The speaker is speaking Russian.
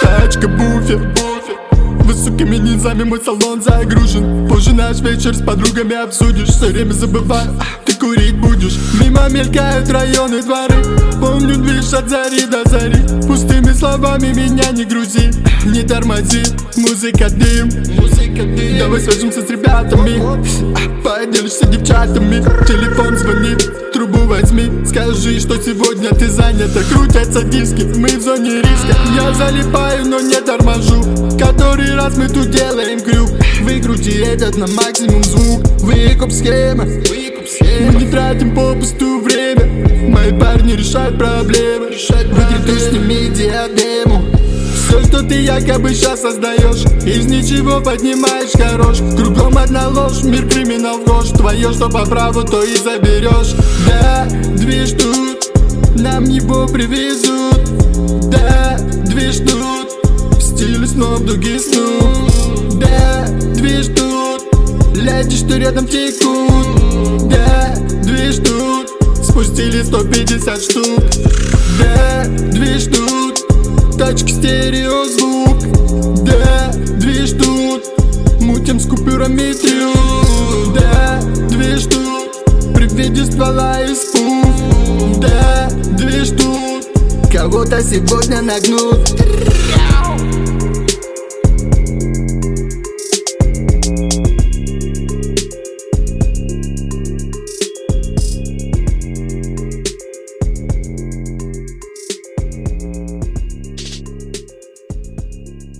Тачка буфер. Высокими низами мой салон загружен. Позже наш вечер с подругами обсудишь. Все время забываю, ты курить будешь. Мимо мелькают районы, дворы. Помню движ от зари до зари. Пустыми словами меня не грузи. Не тормози, музыка дым. Музыка дым. Давай свяжемся с ребятами. Поделишься девчатами. Телефон звонит, возьми Скажи, что сегодня ты занята. Крутятся диски, мы в зоне риска. Я залипаю, но не торможу. Который раз мы тут делаем крюк. Выкрути этот на максимум звук. Выкуп схема Мы не тратим попусту время. Мои парни решают проблемы. Выйди ты что ты якобы сейчас создаешь. Из ничего поднимаешь хорош. Кругом одна ложь, мир криминал ложь Твое, что по праву, то и заберешь. Да, движ тут, нам его привезут. Да, движ тут, в стиле снов, дуги снуп Да, движ тут, ляди, что рядом текут. Да, движ тут, спустили 150 штук. Да, тачки стерео звук. Да, движ тут. Мутим с купюрами трюк Да, движ тут. При виде ствола испуг Да, движ тут. Кого-то сегодня нагнут